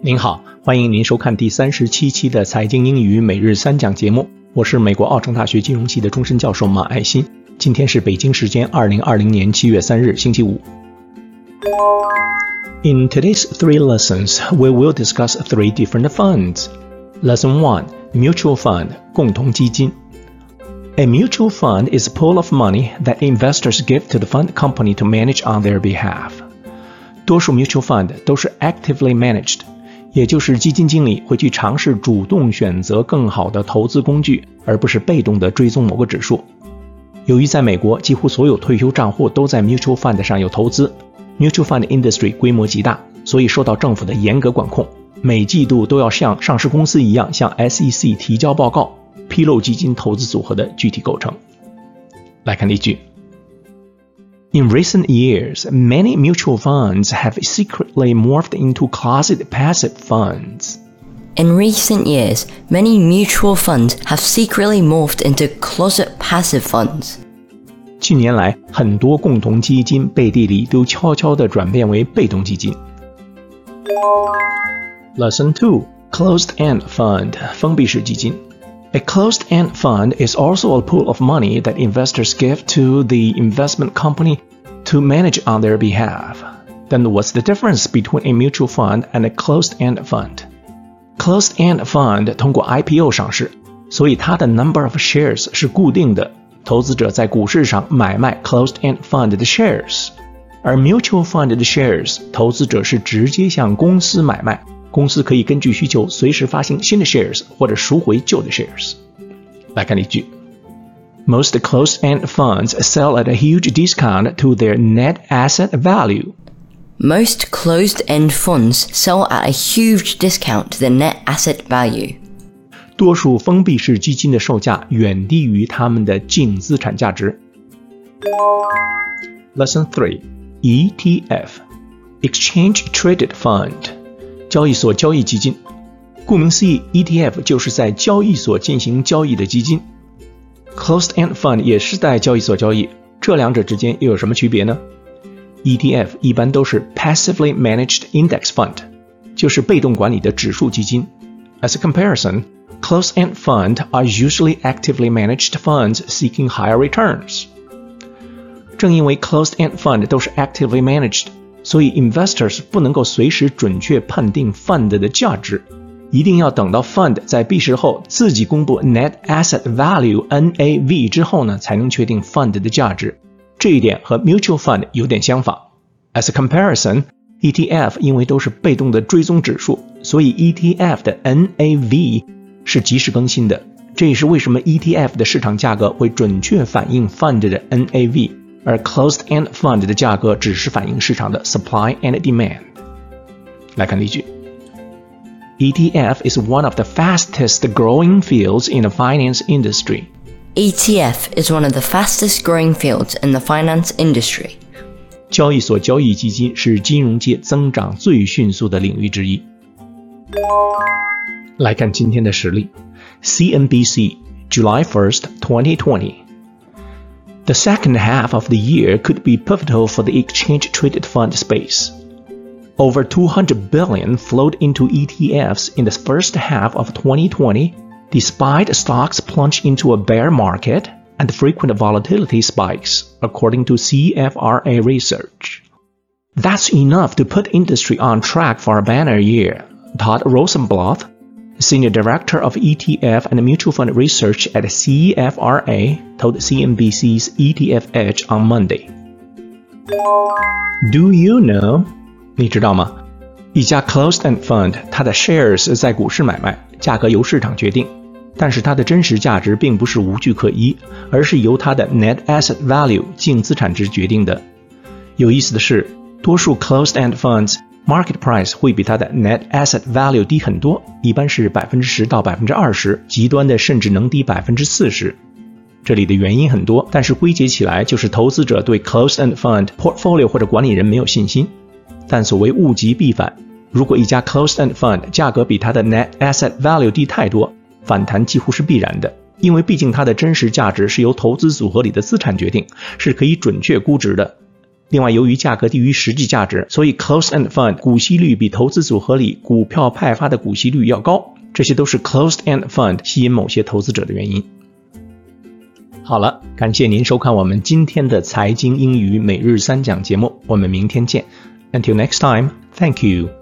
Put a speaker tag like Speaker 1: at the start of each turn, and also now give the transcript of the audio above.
Speaker 1: 您好，欢迎您收看第三十七期的财经英语每日三讲节目。我是美国奥城大学金融系的终身教授马爱新。今天是北京时间二零二零年七月三日，星期五。In today's three lessons, we will discuss three different funds. Lesson one: Mutual fund 共同基金。A mutual fund is a pool of money that investors give to the fund company to manage on their behalf. 多数 mutual fund 都是 actively managed， 也就是基金经理会去尝试主动选择更好的投资工具，而不是被动的追踪某个指数。由于在美国几乎所有退休账户都在 mutual fund 上有投资，mutual fund industry 规模极大，所以受到政府的严格管控，每季度都要像上市公司一样向 SEC 提交报告，披露基金投资组合的具体构成。来看例句。In recent years, many mutual funds have secretly morphed into closet passive funds.
Speaker 2: In recent years, many mutual funds have secretly morphed into closet passive funds.
Speaker 1: 近年来，很多共同基金背地里都悄悄地转变为被动基金。Lesson Two: Closed-end fund 封闭式基金。 a closed-end fund is also a pool of money that investors give to the investment company to manage on their behalf. Then what's the difference between a mutual fund and a closed-end fund? Closed-end fund 通过 IPO 上市，所以它的 number of shares 是固定的，投资者在股市上买卖 closed-end fund 的 shares，而 mutual fund 的 shares 投资者是直接向公司买卖。 公司可以根据需求随时发行新的 shares 或者赎回旧的 shares。来看例句：Most closed-end funds sell at a huge discount to their net asset value.
Speaker 2: Most closed-end funds sell at a huge discount to their net asset value.
Speaker 1: 多数封闭式基金的售价远低于它们的净资产价值。Lesson Three: ETF, Exchange Traded Fund. 交易所交易基金，顾名思义，ETF 就是在交易所进行交易的基金。Closed-end fund 也是在交易所交易，这两者之间又有什么区别呢？ETF 一般都是 passively managed index fund，就是被动管理的指数基金。As a comparison, closed-end fund are usually actively managed funds seeking higher returns。正因为 closed-end fund 都是 actively managed。所以，investors 不能够随时准确判定 fund 的价值，一定要等到 fund 在闭市后自己公布 net asset value（NAV） 之后呢，才能确定 fund 的价值。这一点和 mutual fund 有点相仿。As comparison，ETF 因为都是被动的追踪指数，所以 ETF 的 NAV 是及时更新的。这也是为什么 ETF 的市场价格会准确反映 fund 的 NAV。而 closed-end fund 的价格只是反映市场的 supply and demand。来看例句：ETF is one of the fastest growing fields in the finance industry.
Speaker 2: ETF is one of the fastest growing fields in the finance industry.
Speaker 1: 交易所交易基金是金融界增长最迅速的领域之一。来看今天的实例：CNBC July 1st, 2020. The second half of the year could be pivotal for the exchange traded fund space. Over 200 billion flowed into ETFs in the first half of 2020, despite stocks plunge into a bear market and frequent volatility spikes, according to CFRA research. That's enough to put industry on track for a banner year, Todd Rosenbluth, Senior Director of ETF and Mutual Fund Research at CFRA, told CNBC's ETF Edge on Monday. Do you know？你知道吗？一家 closed-end fund，它的 shares 在股市买卖，价格由市场决定，但是它的真实价值并不是无据可依，而是由它的 net asset value 净资产值决定的。有意思的是，多数 closed-end funds Market price 会比它的 net asset value 低很多，一般是百分之十到百分之二十，极端的甚至能低百分之四十。这里的原因很多，但是归结起来就是投资者对 closed-end fund portfolio 或者管理人没有信心。但所谓物极必反，如果一家 closed-end fund 价格比它的 net asset value 低太多，反弹几乎是必然的，因为毕竟它的真实价值是由投资组合里的资产决定，是可以准确估值的。另外，由于价格低于实际价值，所以 closed-end fund 股息率比投资组合里股票派发的股息率要高。这些都是 closed-end fund 吸引某些投资者的原因。好了，感谢您收看我们今天的财经英语每日三讲节目，我们明天见。Until next time, thank you.